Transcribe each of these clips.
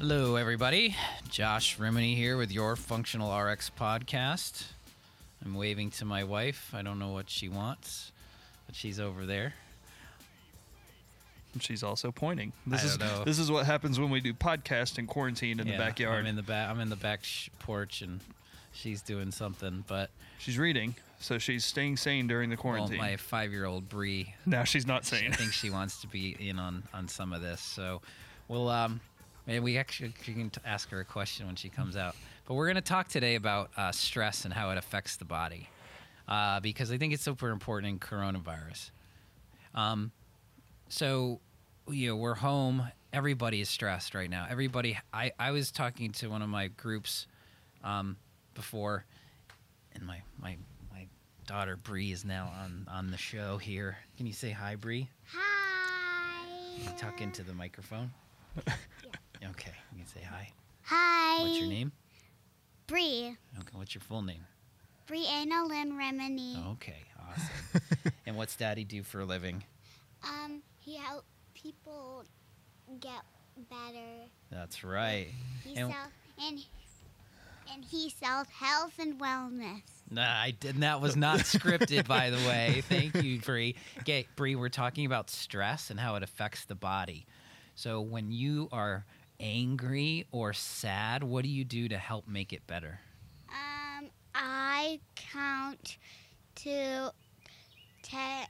Hello, everybody. Josh Rimini here with your Functional RX podcast. I'm waving to my wife. I don't know what she wants, but she's over there. She's also pointing. This I is don't know. this is what happens when we do podcast in quarantine in Yeah, the backyard. I'm in the back. I'm in the back sh- porch, and she's doing something. But she's reading, so she's staying sane during the well, quarantine. my five-year-old Bree, now she's not sane. I sane. think she wants to be in on on some of this. So, we'll um, maybe we actually can ask her a question when she comes out. But we're going to talk today about uh, stress and how it affects the body, uh, because I think it's super important in coronavirus. Um, so, you know, we're home. Everybody is stressed right now. Everybody. I I was talking to one of my groups, um, before, and my my my daughter Bree is now on on the show here. Can you say hi, Bree? Hi. Can you talk into the microphone? Okay, you can say hi. Hi. What's your name? Bree. Okay, what's your full name? Brianna Lynn Remini. Okay, awesome. and what's Daddy do for a living? Um, he helps people get better. That's right. He And- sell and and he sells health and wellness. Nah, I didn't. That was not scripted, by the way. Thank you, Bree. Okay, Bree, we're talking about stress and how it affects the body. So, when you are angry or sad, what do you do to help make it better? Um, I count to ten,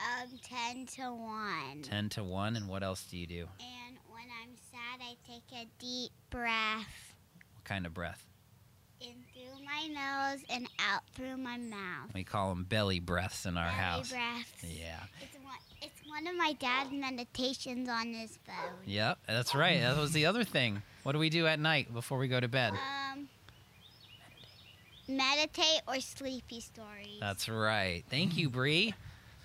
um, ten to one. 10 to 1, and what else do you do? And when I'm sad, I take a deep breath What kind of breath? In through my nose and out through my mouth. We call them belly breaths in our house. Belly house. breaths. Yeah. It's one, it's one of my dad's meditations on his phone. Yep, that's right. That was the other thing. What do we do at night before we go to bed? Um, meditate or sleepy stories. That's right. Thank you, Bree.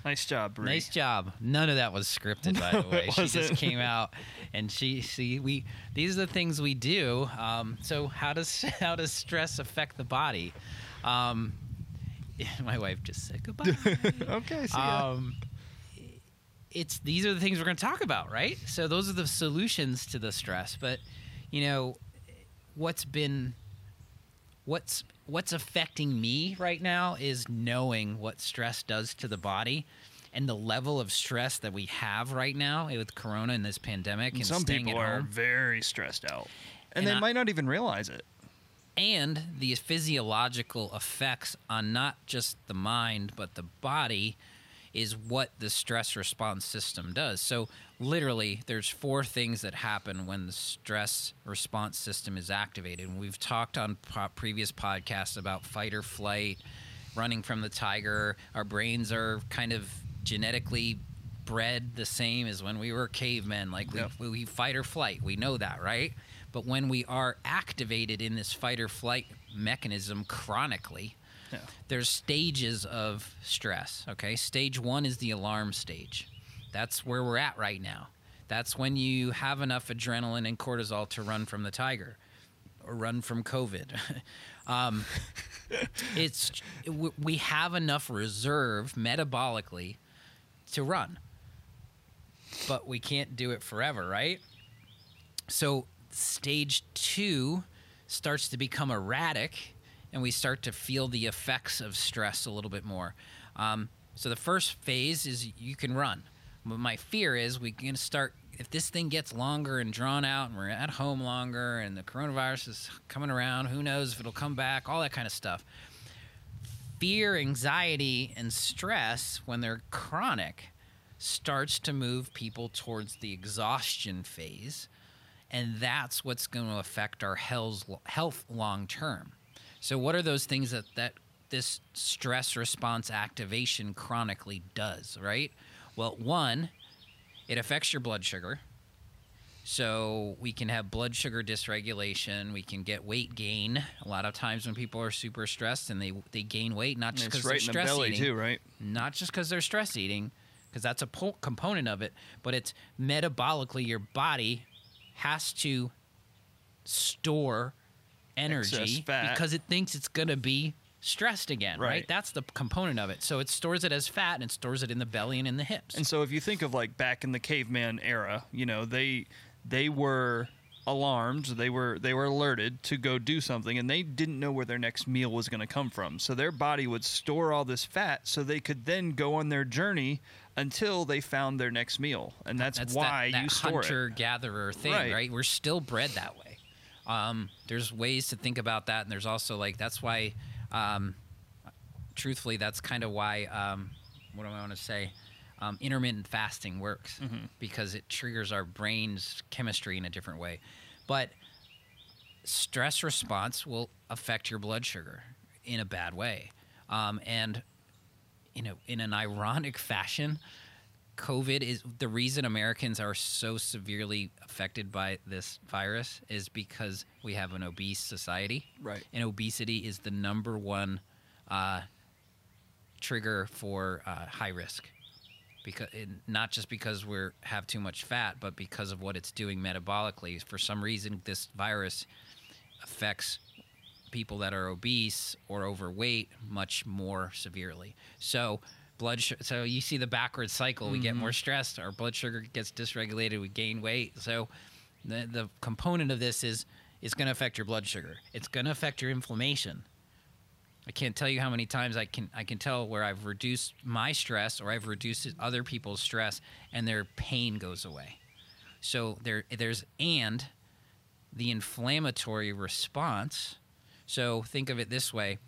Nice job, Bree. Nice job. None of that was scripted, by the way. She just came out, and she see we. These are the things we do. Um, so how does how does stress affect the body? Um, my wife just said goodbye. okay, see ya. um, it's these are the things we're going to talk about, right? So those are the solutions to the stress. But you know, what's been what's what's affecting me right now is knowing what stress does to the body and the level of stress that we have right now with corona and this pandemic and, Some staying people at are home very stressed out, and, And they I- might not even realize it. and the physiological effects on not just the mind but the body is what the stress response system does. So literally there's four things that happen when the stress response system is activated. And we've talked on po- previous podcasts about fight or flight, running from the tiger. Our brains are kind of genetically bred the same as when we were cavemen like we, Yep. we fight or flight. We know that, right? But when we are activated in this fight or flight mechanism chronically, Yeah. there's stages of stress. Okay, stage one is the alarm stage. That's where we're at right now. That's when you have enough adrenaline and cortisol to run from the tiger or run from COVID. um, it's we have enough reserve metabolically to run, but we can't do it forever, right? So stage two starts to become erratic, and we start to feel the effects of stress a little bit more. Um, so the first phase is you can run. But my fear is we're going to start if this thing gets longer and drawn out, and we're at home longer, and the coronavirus is coming around. Who knows if it'll come back? All that kind of stuff. Fear, anxiety, and stress, when they're chronic, starts to move people towards the exhaustion phase and that's what's going to affect our health health long term. So what are those things that that this stress response activation chronically does, right? Well, one, it affects your blood sugar. So we can have blood sugar dysregulation. We can get weight gain. A lot of times when people are super stressed and they they gain weight, not just because right they're in the stress belly eating, too, right? not just because they're stress eating, because that's a po- component of it, but it's metabolically your body has to store energy because it thinks it's going to be stressed again, right. Right. That's the component of it. So it stores it as fat and it stores it in the belly and in the hips. And so if you think of like back in the caveman era, you know, they they were alarmed. They were they were alerted to go do something, and they didn't know where their next meal was going to come from. So their body would store all this fat, so they could then go on their journey until they found their next meal, and that's, That's why that, that you store hunter gatherer thing, Right. right. We're still bred that way. Um, there's ways to think about that, and there's also like that's why, um, truthfully, that's kind of why. Um, what do I want to say? Um, intermittent fasting works Mm-hmm. because it triggers our brain's chemistry in a different way. But stress response will affect your blood sugar in a bad way, um, and you know, in an ironic fashion, COVID is the reason Americans are so severely affected by this virus is because we have an obese society. Right. And obesity is the number one uh, trigger for uh, high risk. Because it, not just because we have too much fat, but because of what it's doing metabolically. For some reason, this virus affects people that are obese or overweight much more severely. So blood su- so you see the backward cycle. We get more mm-hmm. stressed, our blood sugar gets dysregulated, we gain weight. So the the component of this is it's going to affect your blood sugar. It's going to affect your inflammation. I can't tell you how many times I can I can tell where I've reduced my stress or I've reduced other people's stress and their pain goes away. So there there's and the inflammatory response. So think of it this way.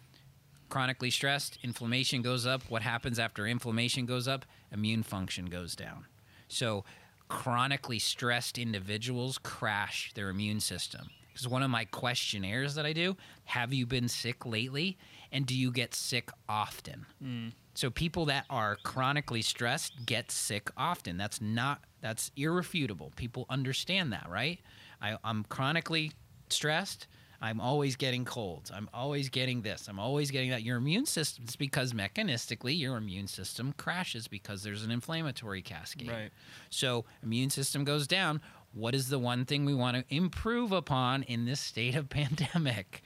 Chronically stressed, inflammation goes up. What happens after inflammation goes up? Immune function goes down. So chronically stressed individuals crash their immune system. Because one of my questionnaires that I do, have you been sick lately? And do you get sick often? Mm. So people that are chronically stressed get sick often. That's not that's irrefutable. People understand that, right? I, I'm chronically stressed. I'm always getting colds. I'm always getting this. I'm always getting that. Your immune system is because mechanistically your immune system crashes because there's an inflammatory cascade. Right. So immune system goes down. What is the one thing we want to improve upon in this state of pandemic?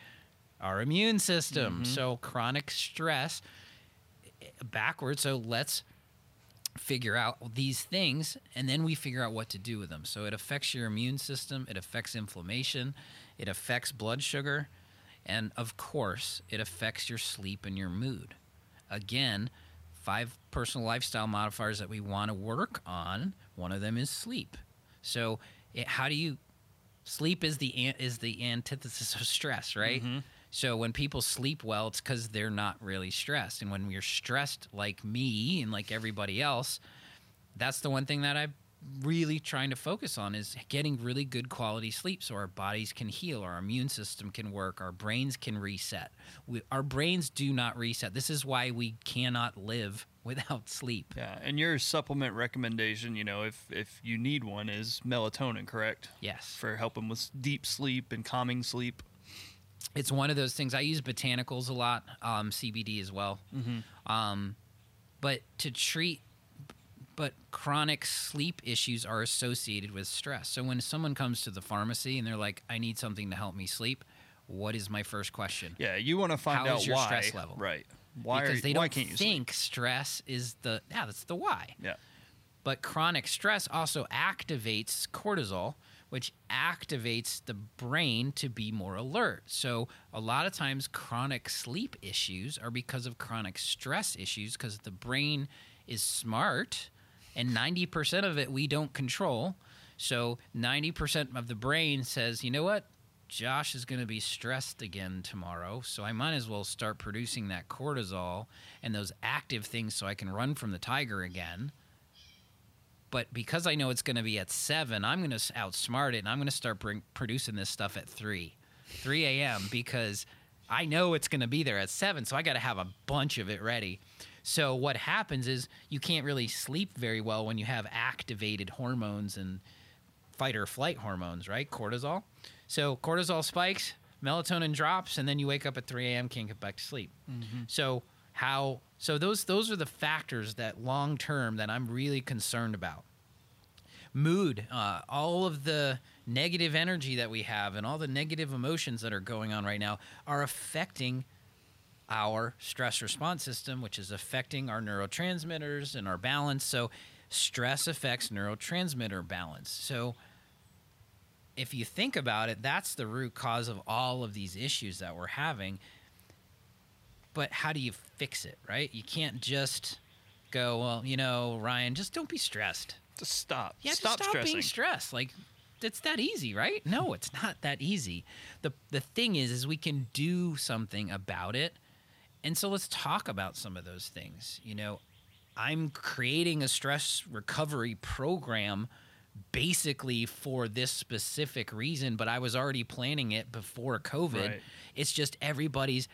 Our immune system. Mm-hmm. So chronic stress backwards. So let's figure out these things and then we figure out what to do with them. So it affects your immune system, it affects inflammation, it affects blood sugar, and of course, it affects your sleep and your mood. Again, five personal lifestyle modifiers that we want to work on. One of them is sleep. So, it, how do you sleep is the is the antithesis of stress, right? Mm-hmm. So when people sleep well, it's because they're not really stressed. And when you're stressed like me and like everybody else, that's the one thing that I'm really trying to focus on is getting really good quality sleep so our bodies can heal, our immune system can work, our brains can reset. We, our brains do not reset. This is why we cannot live without sleep. Yeah, and your supplement recommendation, you know, if if you need one, is melatonin, correct? Yes. For helping with deep sleep and calming sleep. it's one of those things. I use botanicals a lot, um, CBD as well. Um, but to treat, but chronic sleep issues are associated with stress. So when someone comes to the pharmacy and they're like, "I need something to help me sleep," what is my first question? Yeah, you want to find How out is your why. stress level? Right. Why because they why don't can't you think stress is the yeah that's the why. Yeah. But chronic stress also activates cortisol, which activates the brain to be more alert. So, a lot of times, chronic sleep issues are because of chronic stress issues because the brain is smart and 90% of it we don't control. So, 90% of the brain says, you know what? Josh is going to be stressed again tomorrow, so I might as well start producing that cortisol and those active things so I can run from the tiger again but because I know it's going to be at seven, I'm going to outsmart it, and I'm going to start bring, producing this stuff at three, three a.m. because I know it's going to be there at seven, so I got to have a bunch of it ready. So what happens is you can't really sleep very well when you have activated hormones and fight or flight hormones, right? Cortisol. So cortisol spikes, melatonin drops, and then you wake up at 3 a.m. can't get back to sleep. So how? So those those are the factors that long term that I'm really concerned about. Mood, uh, all of the negative energy that we have, and all the negative emotions that are going on right now are affecting our stress response system, which is affecting our neurotransmitters and our balance. So, stress affects neurotransmitter balance. So, if you think about it, that's the root cause of all of these issues that we're having. But how do you fix it, right? You can't just go, well, you know, Ryan, just don't be stressed. Just stop. Yeah, stop, stop stressing. being stressed. Like it's that easy, right? No, it's not that easy. the The thing is, is we can do something about it, and so let's talk about some of those things. You know, I'm creating a stress recovery program basically for this specific reason, but I was already planning it before COVID. Right. It's just everybody's.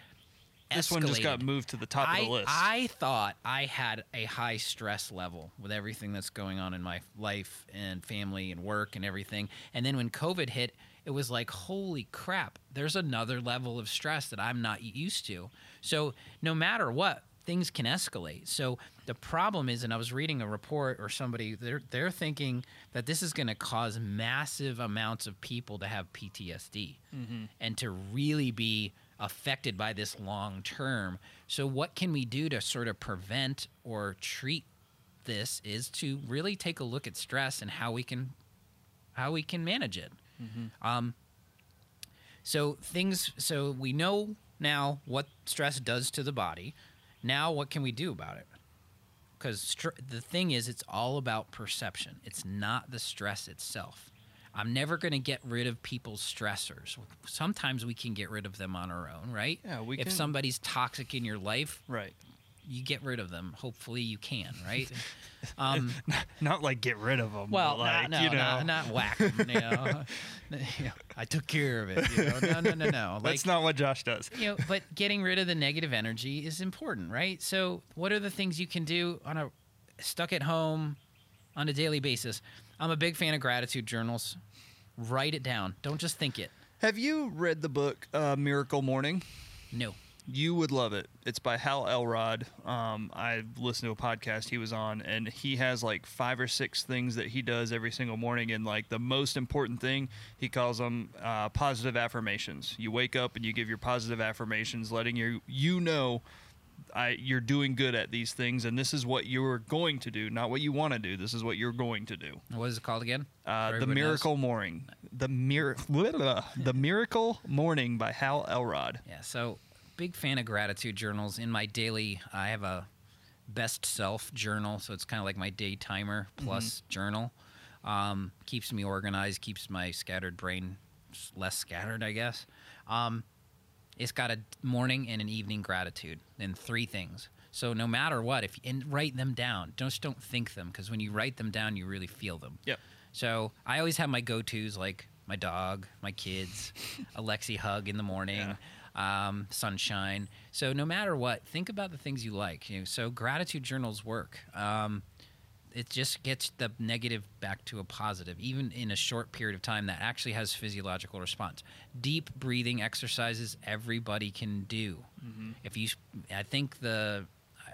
this one just got moved to the top I, of the list. I thought I had a high stress level with everything that's going on in my life and family and work and everything. And then when COVID hit, it was like, holy crap, there's another level of stress that I'm not used to. So no matter what, things can escalate. So the problem is, and I was reading a report or somebody, they're, they're thinking that this is going to cause massive amounts of people to have PTSD mm-hmm. and to really be affected by this long term. So, what can we do to sort of prevent or treat this? Is to really take a look at stress and how we can how we can manage it. Um, so things. So we know now what stress does to the body. Now, what can we do about it? Because str- the thing is, it's all about perception. It's not the stress itself. I'm never going to get rid of people's stressors. Sometimes we can get rid of them on our own, right? Yeah, we if can- somebody's toxic in your life, right. You get rid of them. Hopefully, you can, right? um, Not like get rid of them. well, but like, not, no, you know. not, not whack 'em, You know? You know, I took care of it. You know? No, no, no, no. Like, That's not what Josh does. you know, but getting rid of the negative energy is important, right? So, what are the things you can do on a stuck at home on a daily basis? I'm a big fan of gratitude journals. Write it down. Don't just think it. Have you read the book uh, Miracle Morning? No. You would love it. It's by Hal Elrod. Um, I listened to a podcast he was on, and he has like five or six things that he does every single morning. And like the most important thing, he calls them uh, positive affirmations. You wake up and you give your positive affirmations, letting you you know I, you're doing good at these things, and this is what you're going to do, not what you want to do. This is what you're going to do. What is it called again? Uh, the Everybody knows? Miracle Morning. The mir- The Miracle Morning by Hal Elrod. Yeah, so big fan of gratitude journals. In my daily, I have a best self journal, so it's kind of like my day timer plus journal. Um, keeps me organized, keeps my scattered brain less scattered, I guess. Um, it's got a morning and an evening gratitude, and three things. So no matter what, if and write them down, just don't think them, because when you write them down, you really feel them. Yep. So I always have my go tos like my dog, my kids, a Lexi hug in the morning, um, sunshine. So no matter what, think about the things you like. You know, so gratitude journals work. Um, it just gets the negative back to a positive, even in a short period of time. That actually has physiological response. Deep breathing exercises everybody can do. If you, I think the,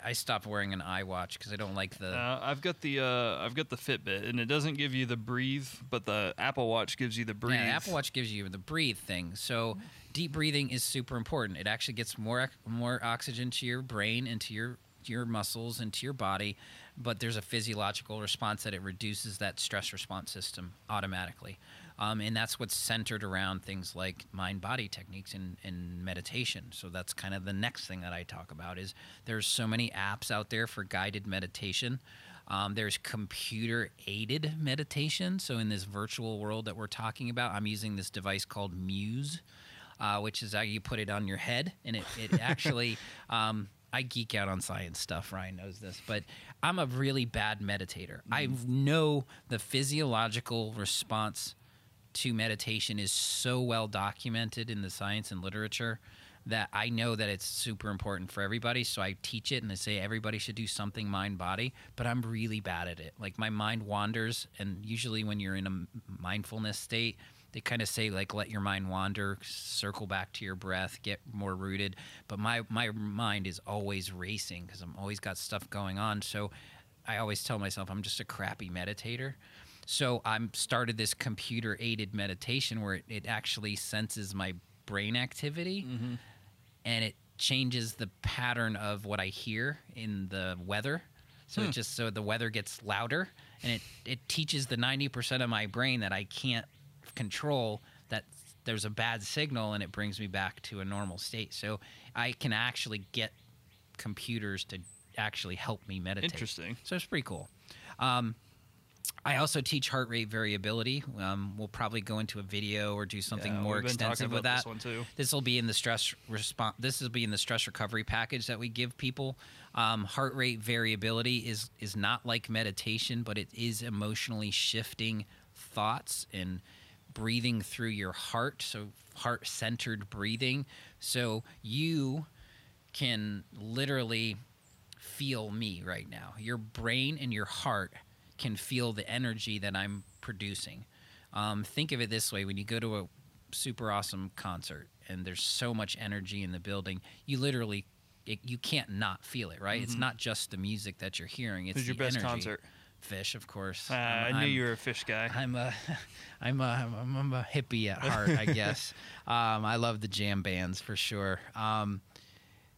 I stopped wearing an iWatch because I don't like the. Uh, I've got the uh, I've got the Fitbit, and it doesn't give you the breathe, but the Apple Watch gives you the breathe. Yeah, Apple Watch gives you the breathe thing. So deep breathing is super important. It actually gets more more oxygen to your brain and to your your muscles and to your body, but there's a physiological response that it reduces that stress response system automatically. Um, and that's what's centered around things like mind body techniques and, and meditation. So that's kind of the next thing that I talk about is there's so many apps out there for guided meditation. Um, there's computer aided meditation. So in this virtual world that we're talking about, I'm using this device called Muse, uh, which is how you put it on your head, and it, it actually. Um, I geek out on science stuff. Ryan knows this, but I'm a really bad meditator. I know the physiological response to meditation is so well documented in the science and literature that I know that it's super important for everybody. So I teach it and I say everybody should do something mind body, but I'm really bad at it. Like my mind wanders, and usually when you're in a mindfulness state, they kind of say like let your mind wander, circle back to your breath, get more rooted. But my my mind is always racing because I'm always got stuff going on. So I always tell myself I'm just a crappy meditator. So I'm started this computer aided meditation where it, it actually senses my brain activity and it changes the pattern of what I hear in the weather. So it just so the weather gets louder and it, it teaches the 90% of my brain that I can't control that there's a bad signal and it brings me back to a normal state. So I can actually get computers to actually help me meditate. Interesting. So it's pretty cool. Um, I also teach heart rate variability. Um, we'll probably go into a video or do something Yeah, more we've been talking extensive with that. this one too. This will be in the stress response. This will be in the stress recovery package that we give people. Um, heart rate variability is is not like meditation, but it is emotionally shifting thoughts and breathing through your heart. So heart centered breathing. So you can literally feel me right now. Your brain and your heart can feel the energy that I'm producing. Um, think of it this way when you go to a super awesome concert and there's so much energy in the building, you literally. It, you can't not feel it, right? It's not just the music that you're hearing. It's Mm-hmm. Who's your best energy. concert? Phish, of course. Uh, I'm- knew I'm- you were a Phish guy. I'm a, I'm a, I'm, I'm a hippie at heart, I guess. um, I love the jam bands for sure. Um,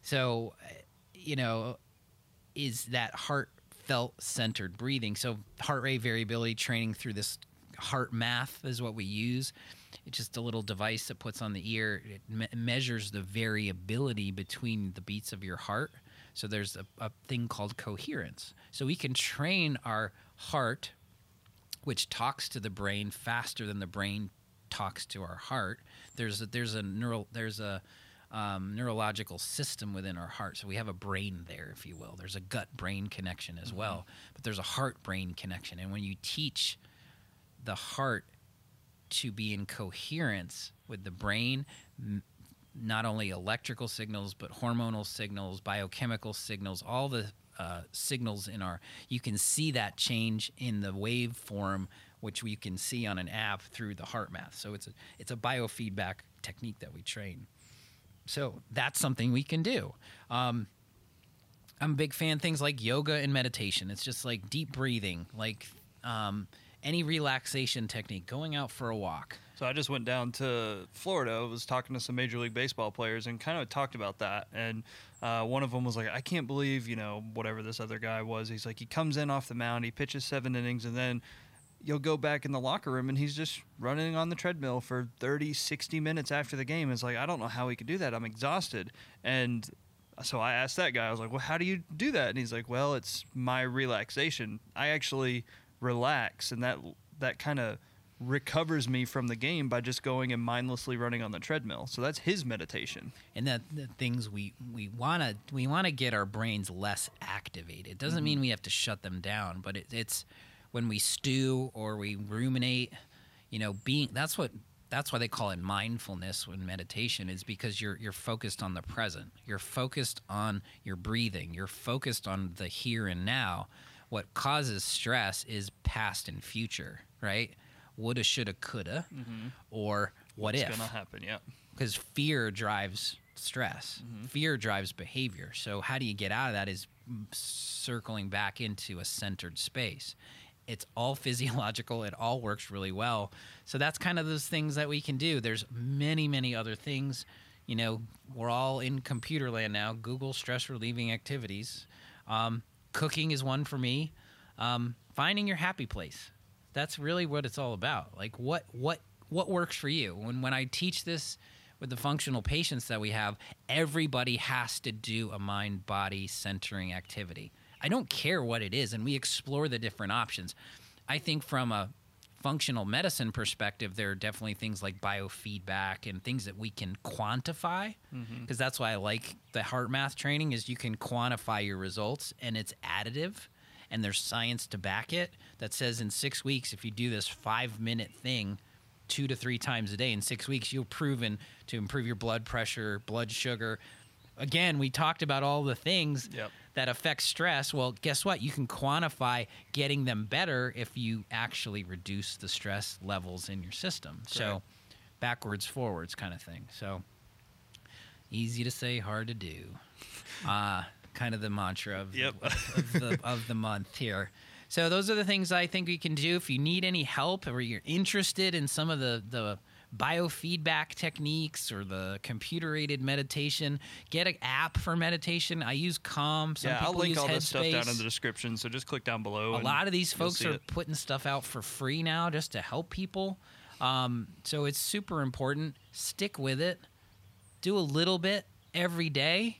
so, you know, is that heartfelt centered breathing? So, heart rate variability training through this HeartMath is what we use. It's just a little device that puts on the ear. It me- measures the variability between the beats of your heart. So there's a, a thing called coherence. So we can train our heart which talks to the brain faster than the brain talks to our heart. There's a, there's a neural there's a um, neurological system within our heart. So we have a brain there, if you will. There's a gut brain connection as well, but there's a heart brain connection. And when you teach the heart to be in coherence with the brain, m- not only electrical signals but hormonal signals, biochemical signals, all the uh, signals in our you can see that change in the waveform which we can see on an app through the HeartMath. So it's a it's a biofeedback technique that we train. So that's something we can do. Um, I'm a big fan things like yoga and meditation. It's just like deep breathing, like um, any relaxation technique, going out for a walk. So I just went down to Florida. I was talking to some Major League Baseball players and kind of talked about that. And uh, one of them was like, "I can't believe you know whatever this other guy was." He's like, he comes in off the mound, he pitches seven innings, and then you'll go back in the locker room and he's just running on the treadmill for 30, 60 minutes after the game. It's like I don't know how he could do that. I'm exhausted. And so I asked that guy. I was like, "Well, how do you do that?" And he's like, "Well, it's my relaxation. I actually relax, and that that kind of." recovers me from the game by just going and mindlessly running on the treadmill. So that's his meditation. and that the things we we want to we want to get our brains less activated. It doesn't mm-hmm. mean we have to shut them down, but it, it's when we stew or we ruminate, you know, being that's what that's why they call it mindfulness when meditation is because you're you're focused on the present. You're focused on your breathing. You're focused on the here and now. What causes stress is past and future, right? Woulda, shoulda, coulda, mm-hmm. or what What's if? gonna happen? Yeah. because fear drives stress mm-hmm. fear drives behavior so how do you get out of that is circling back into a centered space it's all physiological it all works really well. So that's kind of those things that we can do. There's many many other things you know we're all in computer land now google stress relieving activities. Um, cooking is one for me. Um, finding your happy place. That's really what it's all about. Like what what what works for you? When when i teach this with the functional patients that we have everybody has to do a mind body centering activity i don't care what it is and we explore the different options. I think from a functional medicine perspective there are definitely things like biofeedback and things that we can quantify mm-hmm. because that's why i like the HeartMath training is you can quantify your results and it's additive and there's science to back it that says in six weeks if you do this five minute thing two to three times a day in six weeks you'll proven to improve your blood pressure blood sugar. Again we talked about all the things Yep. That affects stress well guess what? You can quantify getting them better if you actually reduce the stress levels in your system. So backwards forwards kind of thing. So easy to say hard to do. Uh, kind of the mantra of, Yep. of, of the, of the month here. So those are the things i think we can do. If you need any help or you're interested in some of the, the biofeedback techniques or the computer aided meditation get an app for meditation i use calm some yeah, I'll link use all this stuff down Headspace. in the description. So just click down below. A lot of these folks are it. putting stuff out for free now just to help people. Um, so it's super important. Stick with it. Do a little bit every day.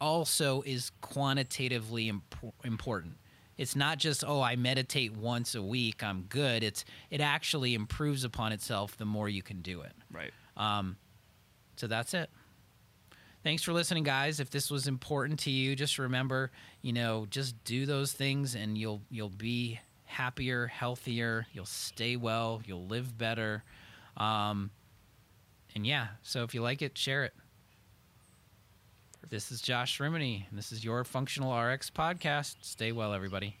Also, is quantitatively imp- important. It's not just oh I meditate once a week I'm good. It's it actually improves upon itself the more you can do it. Right. Um, so that's it. Thanks for listening, guys. If this was important to you, just remember, you know, just do those things, and you'll you'll be happier, healthier. You'll stay well. You'll live better. Um, and yeah, so if you like it, share it. This is Josh Rimini, and this is your Functional RX podcast. Stay well, everybody.